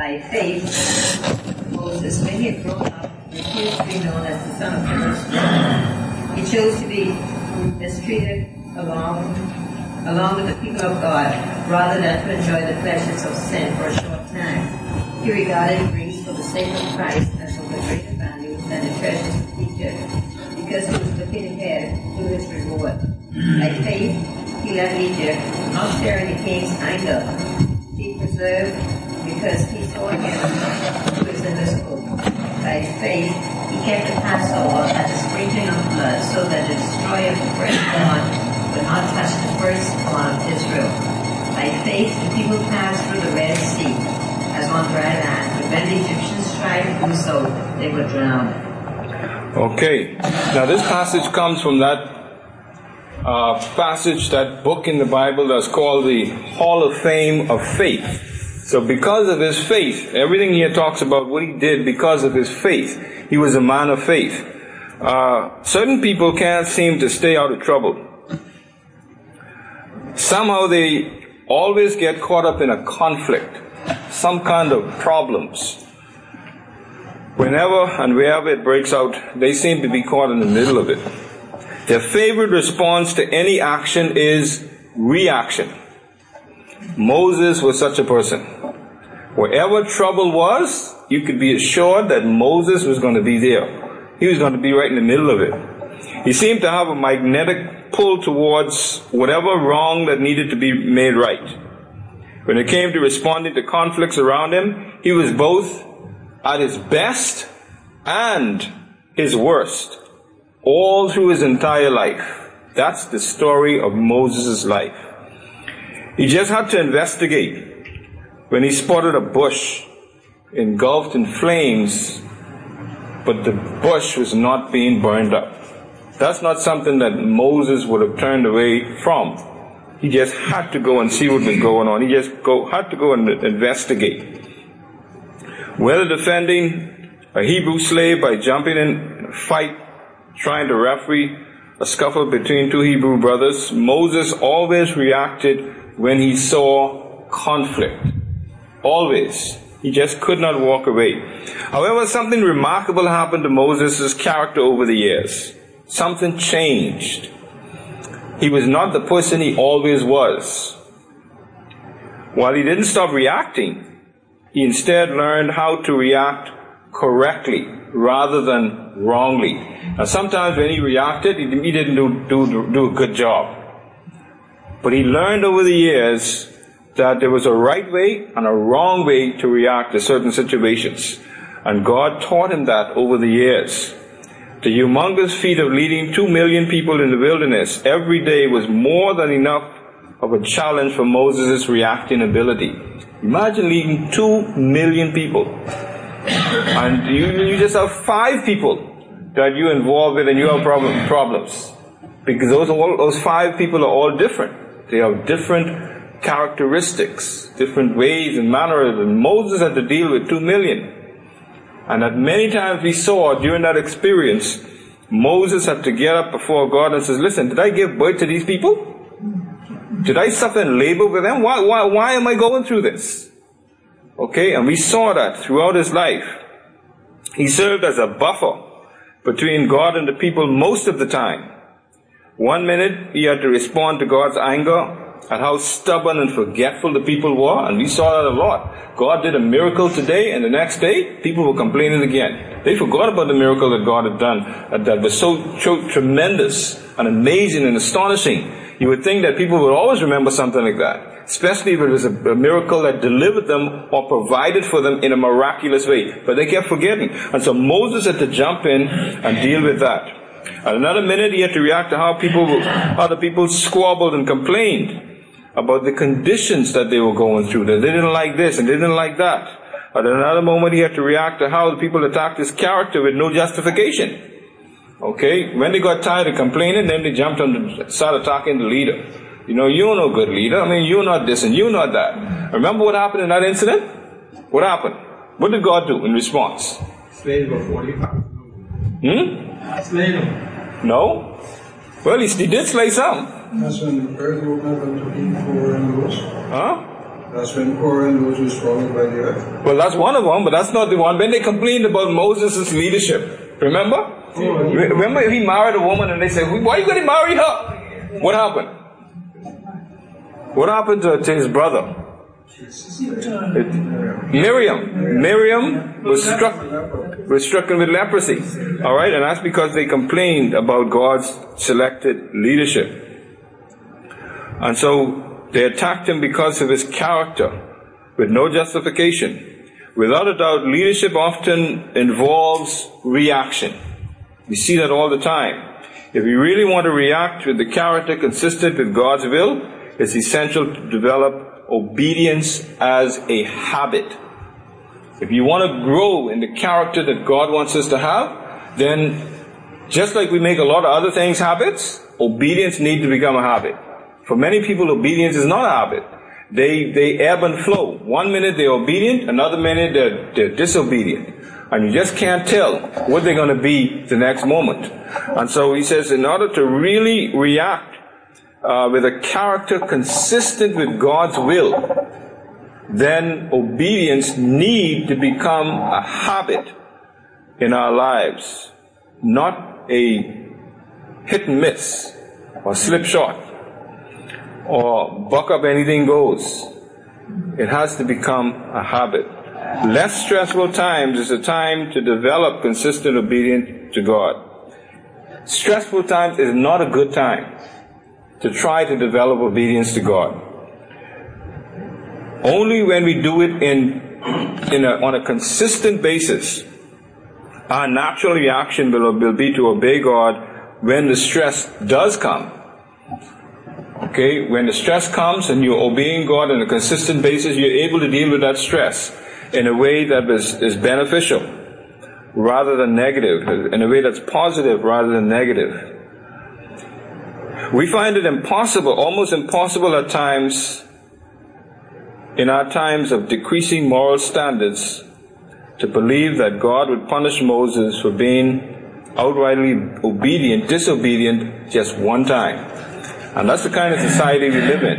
By faith, Moses, when he had grown up, refused to be known as the son of Pharaoh's He chose to be mistreated along, along with the people of God, rather than to enjoy the pleasures of sin for a short time. He regarded Greece for the sake of Christ as of a greater value than the treasures of Egypt, because he was looking ahead to his reward. By faith, he left Egypt, not sharing the king's anger. He preserved because he who is invisible. By faith, he kept the Passover at the sprinkling of blood, so that the destroyer of the firstborn would not touch the firstborn of Israel. By faith, the people passed through the Red Sea as on dry land, but when the Egyptians tried to do so, they were drowned. Okay, now this passage comes from that uh, passage, that book in the Bible that's called the Hall of Fame of Faith. So because of his faith, everything here talks about what he did because of his faith. He was a man of faith. Uh, certain people can't seem to stay out of trouble. Somehow they always get caught up in a conflict, some kind of problems. Whenever and wherever it breaks out, they seem to be caught in the middle of it. Their favorite response to any action is reaction. Moses was such a person. Wherever trouble was, you could be assured that Moses was going to be there. He was going to be right in the middle of it. He seemed to have a magnetic pull towards whatever wrong that needed to be made right. When it came to responding to conflicts around him, he was both at his best and his worst, all through his entire life. That's the story of Moses' life. He just had to investigate when he spotted a bush engulfed in flames, but the bush was not being burned up. That's not something that Moses would have turned away from. He just had to go and see what was going on. He just go, had to go and investigate. Whether defending a Hebrew slave by jumping in a fight, trying to referee a scuffle between two Hebrew brothers, Moses always reacted when he saw conflict. Always. He just could not walk away. However, something remarkable happened to Moses' character over the years. Something changed. He was not the person he always was. While he didn't stop reacting, he instead learned how to react correctly rather than wrongly. Now sometimes when he reacted, he didn't do, do, do a good job. But he learned over the years that there was a right way and a wrong way to react to certain situations. And God taught him that over the years. The humongous feat of leading two million people in the wilderness every day was more than enough of a challenge for Moses' reacting ability. Imagine leading two million people. And you, you just have five people that you involve with and you have problem, problems. Because those, all, those five people are all different. They have different characteristics, different ways and manners. And Moses had to deal with two million. And that many times we saw during that experience, Moses had to get up before God and says, listen, did I give birth to these people? Did I suffer in labor with them? Why, why, why am I going through this? Okay, and we saw that throughout his life. He served as a buffer between God and the people most of the time. One minute he had to respond to God's anger at how stubborn and forgetful the people were, and we saw that a lot. God did a miracle today, and the next day, people were complaining again. They forgot about the miracle that God had done, that was so, tremendous and amazing and astonishing. You would think that people would always remember something like that, especially if it was a, a miracle that delivered them or provided for them in a miraculous way. But they kept forgetting. And so Moses had to jump in and deal with that. At another minute, he had to react to how people, how the people squabbled and complained about the conditions that they were going through. That they didn't like this and they didn't like that. At another moment, he had to react to how the people attacked his character with no justification. Okay, when they got tired of complaining, then they jumped on the, started attacking the leader. You know, you're no good leader. I mean, you're not this and you're not that. Remember what happened in that incident? What happened? What did God do in response? Slayed about 45. Hmm? Slayed them. No? Well, he, he did slay some. That's when the earth opened up to eat for animals. Huh? That's when and Moses was fallen by the earth. Well, that's one of them, but that's not the one. When they complained about Moses' leadership, remember? Oh, Re- Remember he married a woman and they said, why are you going to marry her? What happened? What happened to, to his brother? It- Miriam. Miriam was struck, was stricken with leprosy. Alright, and that's because they complained about God's selected leadership. And so they attacked him because of his character, with no justification. Without a doubt, leadership often involves reaction. We see that all the time. If we really want to react with the character consistent with God's will, it's essential to develop obedience as a habit. If you want to grow in the character that God wants us to have, then just like we make a lot of other things habits, obedience needs to become a habit. For many people, obedience is not a habit. They, they ebb and flow. One minute they're obedient, another minute they're, they're disobedient. And you just can't tell what they're going to be the next moment. And so he says, in order to really react uh, with a character consistent with God's will, then obedience need to become a habit in our lives, not a hit and miss or slip shot or buck up anything goes. It has to become a habit. Less stressful times is a time to develop consistent obedience to God. Stressful times is not a good time to try to develop obedience to God. Only when we do it in, in a, on a consistent basis, our natural reaction will, will be to obey God when the stress does come. Okay, when the stress comes and you're obeying God on a consistent basis, you're able to deal with that stress in a way that is, is beneficial rather than negative, in a way that's positive rather than negative. We find it impossible, almost impossible at times, in our times of decreasing moral standards, to believe that God would punish Moses for being outrightly obedient, disobedient just one time. And that's the kind of society we live in.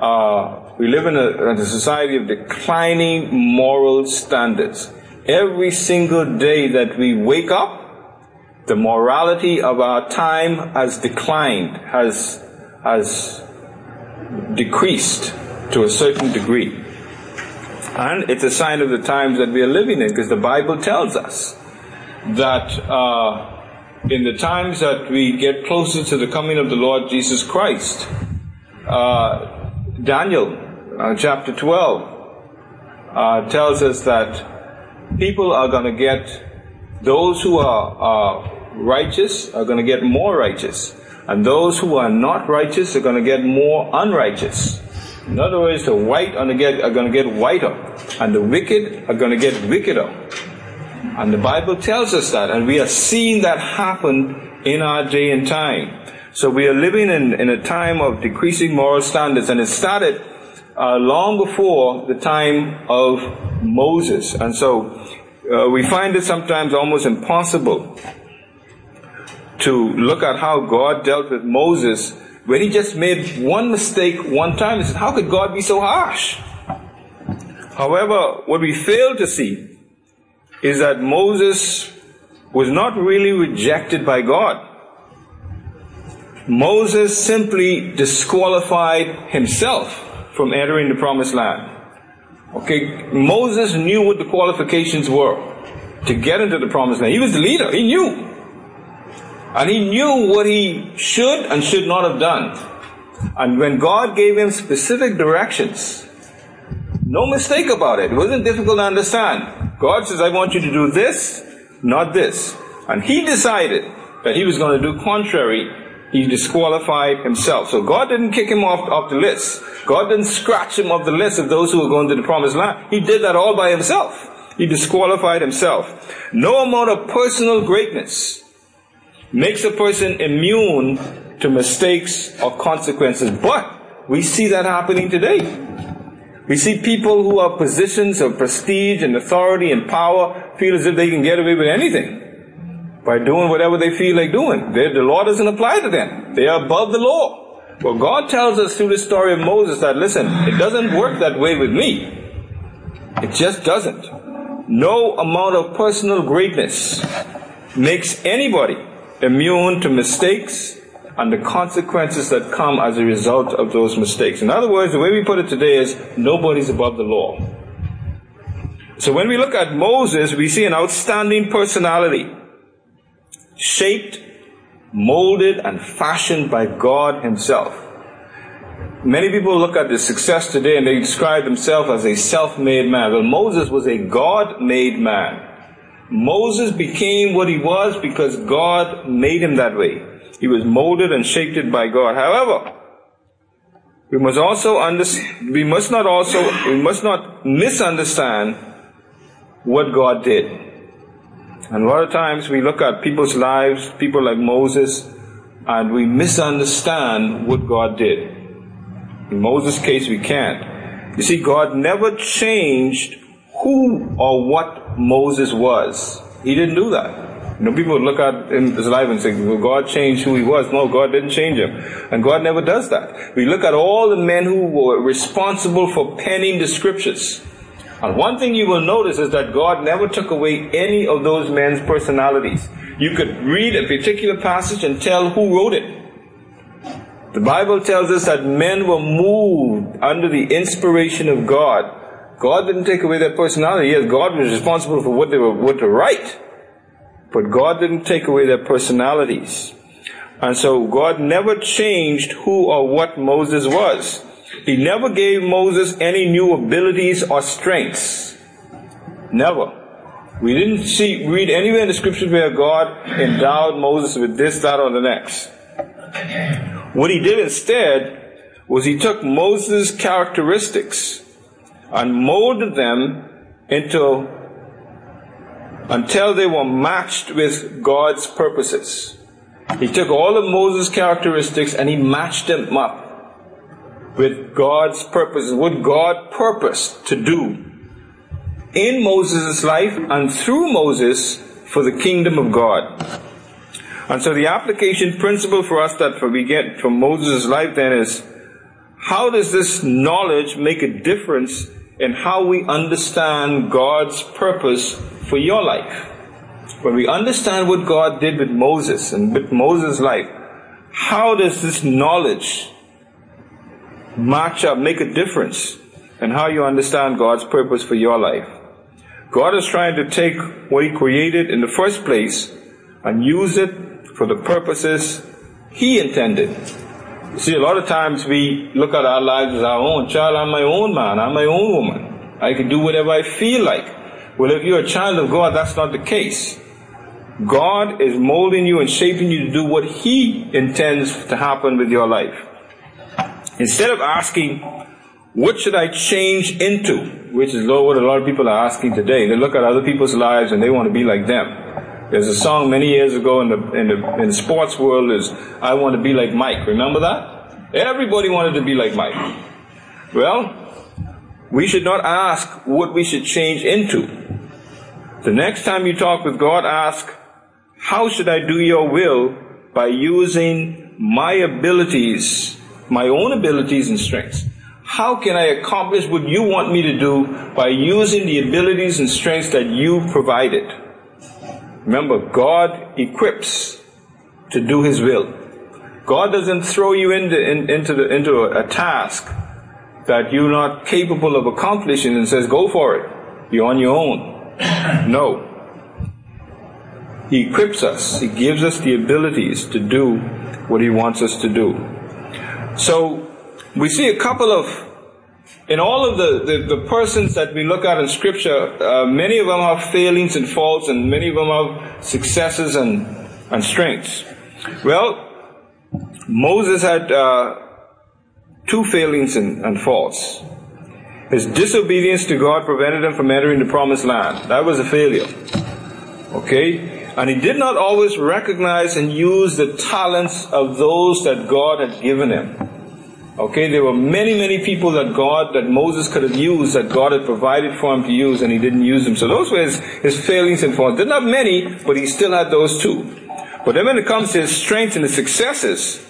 Uh, we live in a, in a society of declining moral standards. Every single day that we wake up, the morality of our time has declined, has, has decreased to a certain degree. And it's a sign of the times that we are living in, because the Bible tells us that uh, in the times that we get closer to the coming of the Lord Jesus Christ, uh, Daniel uh, chapter 12 uh, tells us that people are going to get, those who are, righteous are going to get more righteous, and those who are not righteous are going to get more unrighteous. In other words, the white are going to get, are going to get whiter, and the wicked are going to get wickeder. And the Bible tells us that, and we are seeing that happen in our day and time. So we are living in, in a time of decreasing moral standards, and it started uh, long before the time of Moses. And so uh, we find it sometimes almost impossible to look at how God dealt with Moses when he just made one mistake one time. Said, How could God be so harsh? However, what we fail to see is that Moses was not really rejected by God. Moses simply disqualified himself from entering the promised land. Okay, Moses knew what the qualifications were to get into the promised land. He was the leader, he knew. And he knew what he should and should not have done. And when God gave him specific directions, no mistake about it. It wasn't difficult to understand. God says, I want you to do this, not this. And he decided that he was going to do contrary. He disqualified himself. So God didn't kick him off, off the list. God didn't scratch him off the list of those who were going to the promised land. He did that all by himself. He disqualified himself. No amount of personal greatness makes a person immune to mistakes or consequences. But we see that happening today. We see people who have positions of prestige and authority and power feel as if they can get away with anything by doing whatever they feel like doing. They're, the law doesn't apply to them. They are above the law. Well, God tells us through the story of Moses that, listen, it doesn't work that way with me. It just doesn't. No amount of personal greatness makes anybody immune to mistakes and the consequences that come as a result of those mistakes. In other words, the way we put it today is nobody's above the law. So when we look at Moses, we see an outstanding personality, shaped, molded, and fashioned by God Himself. Many people look at the success today and they describe themselves as a self-made man. Well, Moses was a God-made man. Moses became what he was because God made him that way. He was molded and shaped by God. However, we must also understand, we must not also, we must not misunderstand what God did. And a lot of times we look at people's lives, people like Moses, and we misunderstand what God did. In Moses' case, we can't. You see, God never changed who or what Moses was. He didn't do that. You know, people look at in his life and say, well, God changed who he was. No, God didn't change him. And God never does that. We look at all the men who were responsible for penning the scriptures. And one thing you will notice is that God never took away any of those men's personalities. You could read a particular passage and tell who wrote it. The Bible tells us that men were moved under the inspiration of God. God didn't take away their personality. Yes, God was responsible for what they were what to write. But God didn't take away their personalities. And so God never changed who or what Moses was. He never gave Moses any new abilities or strengths. Never. We didn't see, read anywhere in the scriptures where God endowed Moses with this, that, or the next. What he did instead was he took Moses' characteristics and molded them into until they were matched with God's purposes. He took all of Moses' characteristics and he matched them up with God's purposes, what God purposed to do in Moses' life and through Moses for the kingdom of God. And so the application principle for us that we get from Moses' life then is, how does this knowledge make a difference in how we understand God's purpose for your life? When we understand what God did with Moses and with Moses' life, how does this knowledge match up, make a difference in how you understand God's purpose for your life? God is trying to take what He created in the first place and use it for the purposes He intended. See, a lot of times we look at our lives as our own. Child, I'm my own man. I'm my own woman. I can do whatever I feel like. Well, if you're a child of God, that's not the case. God is molding you and shaping you to do what He intends to happen with your life. Instead of asking, what should I change into? Which is what a lot of people are asking today. They look at other people's lives and they want to be like them. There's a song many years ago in the, in the, in the sports world is, I want to be like Mike. Remember that? Everybody wanted to be like Mike. Well, we should not ask what we should change into. The next time you talk with God, ask, how should I do your will by using my abilities, my own abilities and strengths? How can I accomplish what you want me to do by using the abilities and strengths that you provided? Remember, God equips to do His will. God doesn't throw you into, in, into, the, into a, a task that you're not capable of accomplishing and says, go for it. You're on your own. no. He equips us. He gives us the abilities to do what He wants us to do. So, we see a couple of in all of the, the, the, persons that we look at in Scripture, uh, many of them have failings and faults, and many of them have successes and, and strengths. Well, Moses had uh, two failings and, and faults. His disobedience to God prevented him from entering the promised land. That was a failure. Okay? And he did not always recognize and use the talents of those that God had given him. Okay, there were many, many people that God, that Moses could have used, that God had provided for him to use, and he didn't use them. So those were his, his failings and faults. Didn't have many, but he still had those too. But then when it comes to his strengths and his successes,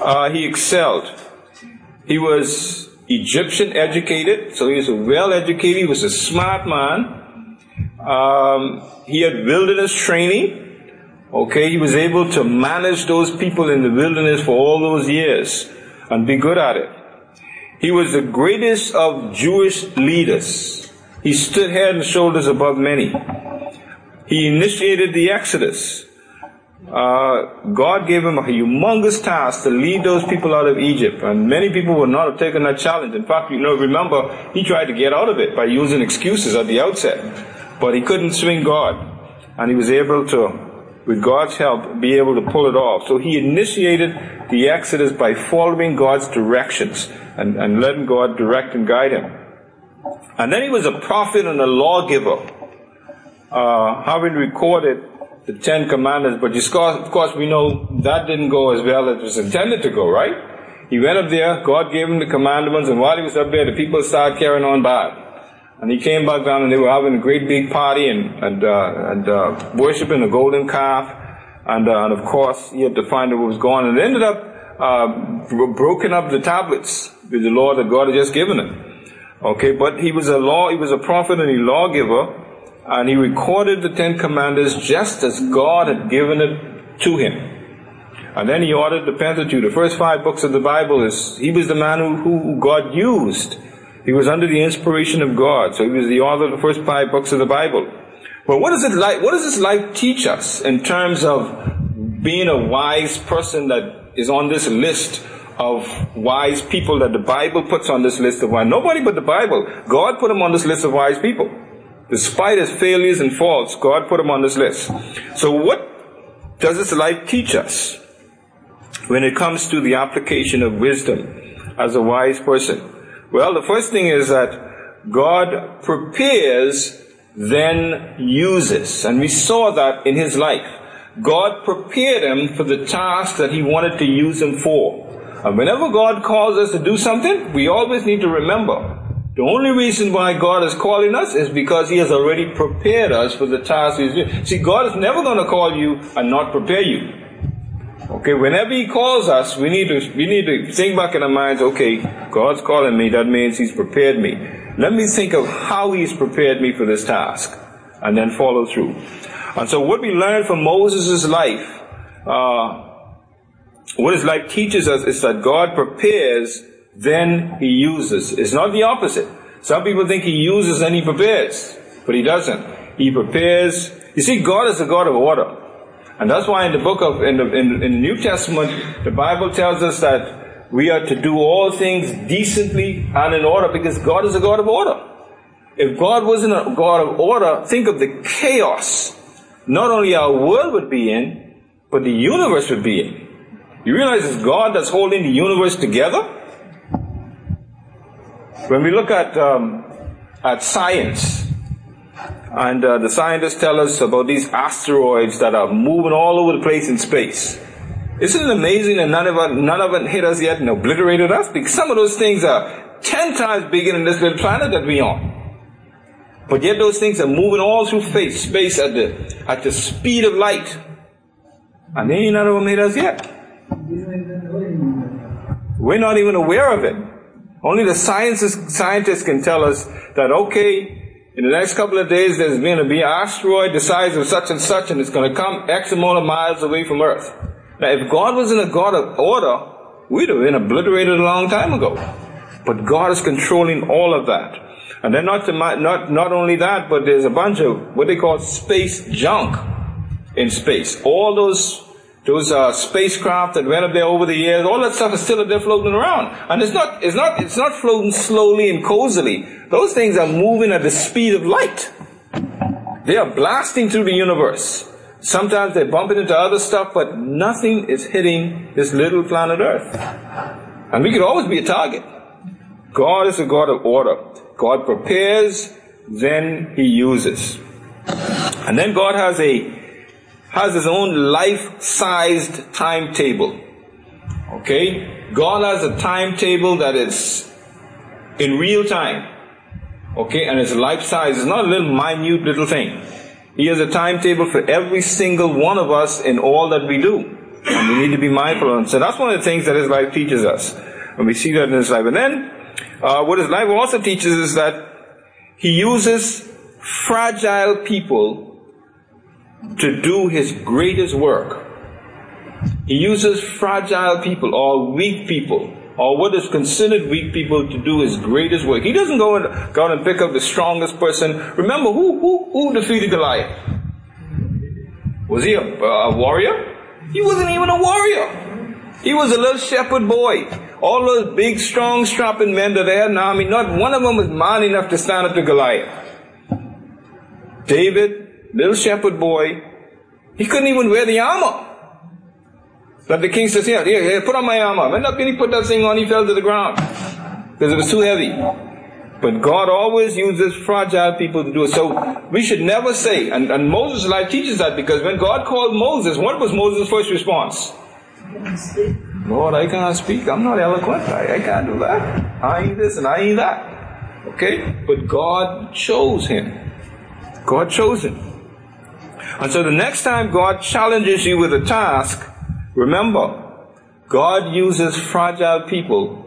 uh, he excelled. He was Egyptian educated, so he was well educated. He was a smart man. Um, he had wilderness training. Okay, he was able to manage those people in the wilderness for all those years and be good at it. He was the greatest of Jewish leaders. He stood head and shoulders above many. He initiated the Exodus. Uh, God gave him a humongous task to lead those people out of Egypt, and many people would not have taken that challenge. In fact, you know, remember, he tried to get out of it by using excuses at the outset, but he couldn't swing God, and he was able to with God's help, be able to pull it off. So he initiated the Exodus by following God's directions and, and letting God direct and guide him. And then he was a prophet and a lawgiver, uh, having recorded the Ten Commandments. But of course, we know that didn't go as well as it was intended to go, right? He went up there, God gave him the commandments, and while he was up there, the people started carrying on bad. And he came back down and they were having a great big party and, and, uh, and uh, worshiping the golden calf. And, uh, and of course, he had to find out what was going on. And ended up uh, broken up the tablets with the law that God had just given him. Okay, but he was a law, he was a prophet and a lawgiver, and he recorded the Ten Commandments just as God had given it to him. And then he ordered the Pentateuch. The first five books of the Bible is, he was the man who, who God used he was under the inspiration of God, so he was the author of the first five books of the Bible. But what is it like? What does this life teach us in terms of being a wise person that is on this list of wise people that the Bible puts on this list of wise? Nobody but the Bible. God put him on this list of wise people. Despite his failures and faults, God put him on this list. So what does this life teach us when it comes to the application of wisdom as a wise person? Well, the first thing is that God prepares, then uses. And we saw that in his life. God prepared him for the task that he wanted to use him for. And whenever God calls us to do something, we always need to remember the only reason why God is calling us is because He has already prepared us for the task He's doing. See, God is never going to call you and not prepare you. Okay, whenever He calls us, we need to we need to think back in our minds. Okay, God's calling me. That means He's prepared me. Let me think of how He's prepared me for this task, and then follow through. And so, what we learn from Moses' life, uh, what his life teaches us, is that God prepares, then He uses. It's not the opposite. Some people think He uses and He prepares, but He doesn't. He prepares. You see, God is a God of order. And that's why in the book of, in the, in, in the New Testament, the Bible tells us that we are to do all things decently and in order because God is a God of order. If God wasn't a God of order, think of the chaos not only our world would be in, but the universe would be in. You realize it's God that's holding the universe together? When we look at, um, at science, and uh, the scientists tell us about these asteroids that are moving all over the place in space. Isn't it amazing that none of it, none of it hit us yet and obliterated us? Because some of those things are ten times bigger than this little planet that we're on. But yet those things are moving all through space, at the, at the speed of light. And they none of them hit us yet. We're not even aware of it. Only the scientists, scientists can tell us that, okay, in the next couple of days, there's going to be an asteroid the size of such and such, and it's going to come X amount of miles away from Earth. Now, if God wasn't a God of order, we'd have been obliterated a long time ago. But God is controlling all of that. And then not, to, not, not only that, but there's a bunch of what they call space junk in space. All those those uh, spacecraft that went up there over the years, all that stuff is still up there floating around. And it's not, it's not, it's not floating slowly and cozily. Those things are moving at the speed of light. They are blasting through the universe. Sometimes they're bumping into other stuff, but nothing is hitting this little planet Earth. And we could always be a target. God is a God of order. God prepares, then He uses. And then God has a has his own life-sized timetable. Okay? God has a timetable that is in real time. Okay? And it's life size. It's not a little minute little thing. He has a timetable for every single one of us in all that we do. And we need to be mindful of it. So that's one of the things that his life teaches us. And we see that in his life. And then, uh, what his life also teaches is that he uses fragile people to do his greatest work. He uses fragile people or weak people or what is considered weak people to do his greatest work. He doesn't go and go out and pick up the strongest person. Remember who who who defeated Goliath? Was he a, a warrior? He wasn't even a warrior. He was a little shepherd boy. All those big, strong, strapping men that they had in the army, not one of them was man enough to stand up to Goliath. David, little shepherd boy, he couldn't even wear the armor. But the king says, here, here, here, put on my armor. When he put that thing on, he fell to the ground. Because it was too heavy. But God always uses fragile people to do it. So we should never say, and, and Moses' life teaches that because when God called Moses, what was Moses' first response? Lord, I cannot speak. I'm not eloquent. I, I can't do that. I ain't this and I ain't that. Okay? But God chose him. God chose him. And so the next time God challenges you with a task, Remember, God uses fragile people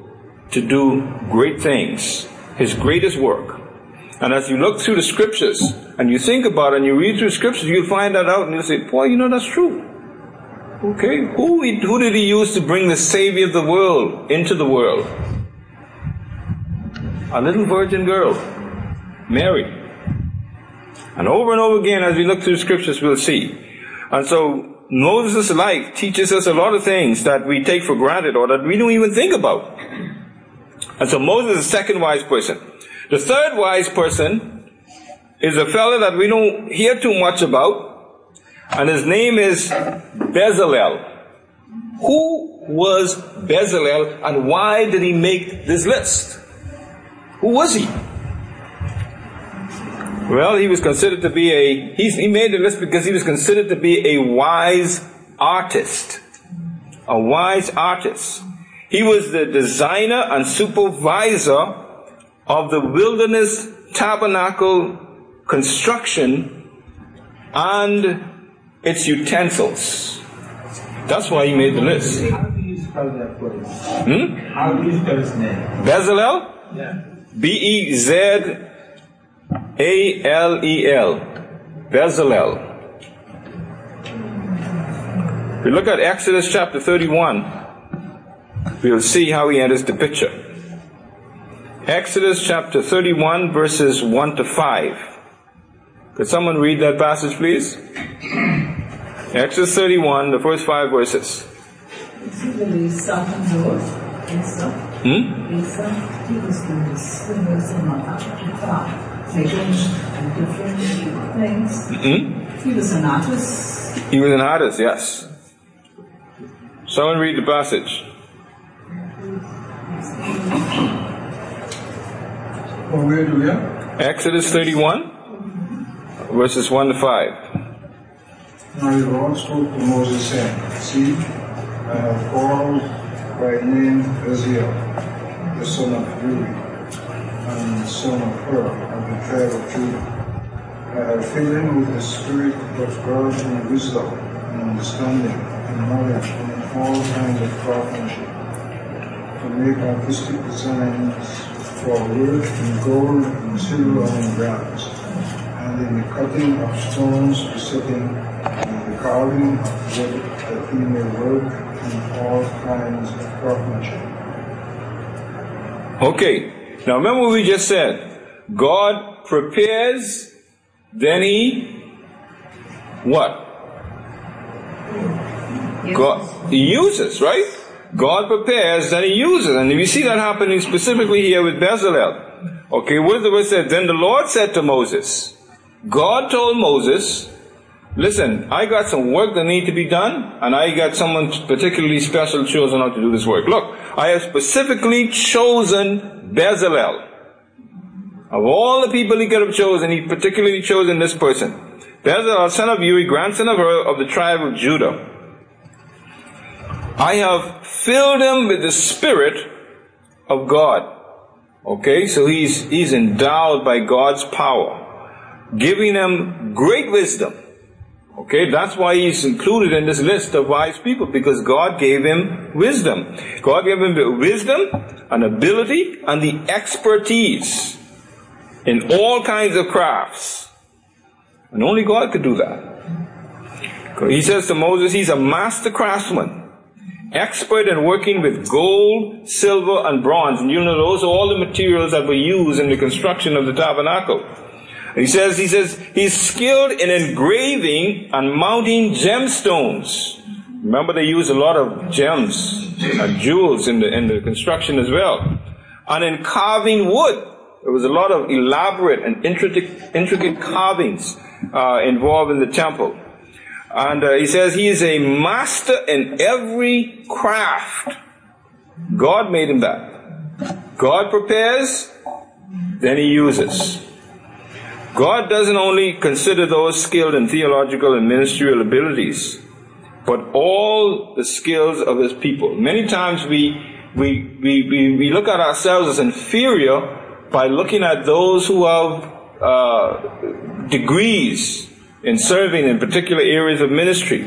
to do great things, His greatest work. And as you look through the scriptures and you think about it and you read through scriptures, you'll find that out and you'll say, boy, you know, that's true. Okay, who, who did he use to bring the Savior of the world into the world? A little virgin girl, Mary. And over and over again, as we look through scriptures, we'll see. And so, Moses' life teaches us a lot of things that we take for granted or that we don't even think about. And so Moses is the second wise person. The third wise person is a fellow that we don't hear too much about, and his name is Bezalel. Who was Bezalel and why did he make this list? Who was he? Well, he was considered to be a, he made the list because he was considered to be a wise artist. A wise artist. He was the designer and supervisor of the wilderness tabernacle construction and its utensils. That's why he made the list. How do you spell that place? Hmm? How do you spell his name? Bezalel? Yeah. B E Z a L E L. Bezalel. If we look at Exodus chapter 31, we'll see how he enters the picture. Exodus chapter 31, verses 1 to 5. Could someone read that passage, please? Exodus 31, the first five verses. Hmm? Different things. hmm He was an artist. He was an artist, yes. Someone read the passage. From where to where? Exodus 31, verses 1 to 5. Now the Lord spoke to Moses, saying, See, I have called by name Bezalel, the son of Uri, and the son of Hur, the tribe of Judah. Filled him with the spirit of God and wisdom and understanding and knowledge and all kinds of craftsmanship to make artistic designs for wood and gold and silver and bronze, and in the cutting of stones for setting and the carving of wood that he may work in all kinds of craftsmanship. Okay, now remember what we just said. God prepares, then He what? God He uses, right? God prepares, then He uses. And we see that happening specifically here with Bezalel. Okay, what does the word say? Then the Lord said to Moses, God told Moses, listen, I got some work that need to be done, and I got someone particularly special chosen how to do this work. Look, I have specifically chosen Bezalel. Of all the people he could have chosen, he particularly chosen this person. Bezalel, son of Uri, grandson of Hur, of the tribe of Judah. I have filled him with the Spirit of God. Okay, so he's, he's endowed by God's power, giving him great wisdom Okay, that's why he's included in this list of wise people because God gave him wisdom. God gave him wisdom and ability and the expertise in all kinds of crafts. And only God could do that. He says to Moses, he's a master craftsman, expert in working with gold, silver, and bronze. And you know, those are all the materials that were used in the construction of the tabernacle. He says, he says, he's skilled in engraving and mounting gemstones. Remember they use a lot of gems and jewels in the, in the construction as well. And in carving wood. There was a lot of elaborate and intricate, intricate carvings uh, involved in the temple. And uh, he says he is a master in every craft. God made him that. God prepares, then he uses. God doesn't only consider those skilled in theological and ministerial abilities, but all the skills of his people. Many times we, we, we, we, we look at ourselves as inferior by looking at those who have uh, degrees in serving in particular areas of ministry,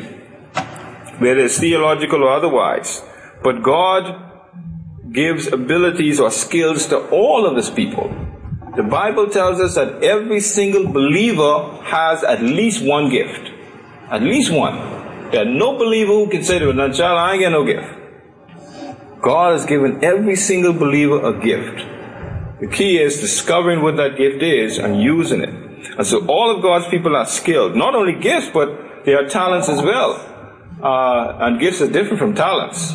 whether it's theological or otherwise. But God gives abilities or skills to all of his people. The Bible tells us that every single believer has at least one gift. At least one. There's no believer who can say to another child, I ain't got no gift. God has given every single believer a gift. The key is discovering what that gift is and using it. And so all of God's people are skilled. Not only gifts, but they are talents as well. Uh, and gifts are different from talents.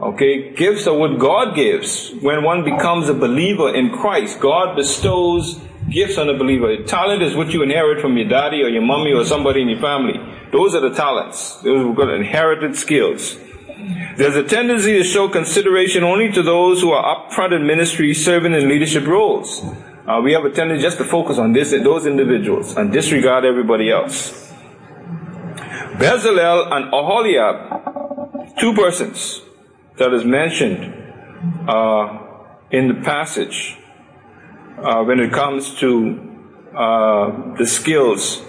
Okay, gifts are what God gives. When one becomes a believer in Christ, God bestows gifts on a believer. Talent is what you inherit from your daddy or your mommy or somebody in your family. Those are the talents. Those are good inherited skills. There's a tendency to show consideration only to those who are upfront in ministry, serving in leadership roles. Uh, we have a tendency just to focus on this those individuals and disregard everybody else. Bezalel and Aholiab, two persons that is mentioned uh, in the passage uh, when it comes to uh, the skills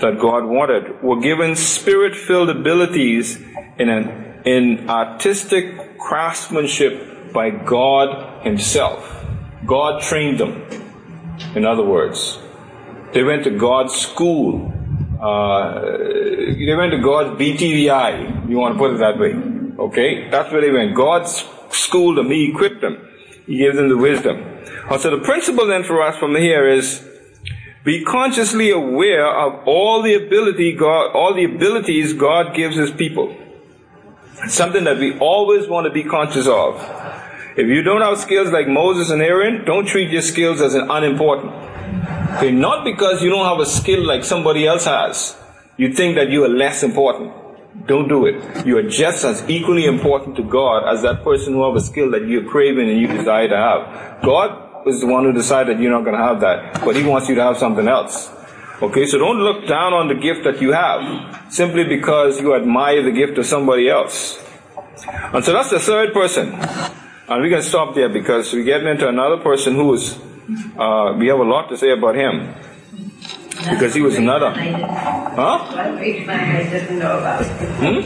that God wanted, were given spirit-filled abilities in an in artistic craftsmanship by God Himself. God trained them, in other words. They went to God's school. Uh, they went to God's BTVI, you want to put it that way. Okay? That's where they went. God schooled them, He equipped them, He gave them the wisdom. Uh, so the principle then for us from here is be consciously aware of all the ability God, all the abilities God gives His people. It's something that we always want to be conscious of. If you don't have skills like Moses and Aaron, don't treat your skills as an unimportant. Okay, not because you don't have a skill like somebody else has. You think that you are less important. Don't do it. You are just as equally important to God as that person who have a skill that you're craving and you desire to have. God is the one who decided you're not going to have that, but He wants you to have something else. Okay, so don't look down on the gift that you have simply because you admire the gift of somebody else. And so that's the third person. And we can stop there because we're getting into another person who is, uh, we have a lot to say about him. Because he was another. Huh? Didn't know about. Hmm?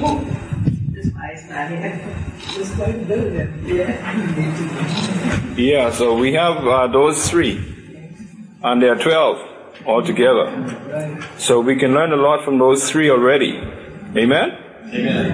Yeah, so we have uh, those three. And there are 12 altogether. So we can learn a lot from those three already. Amen? Amen.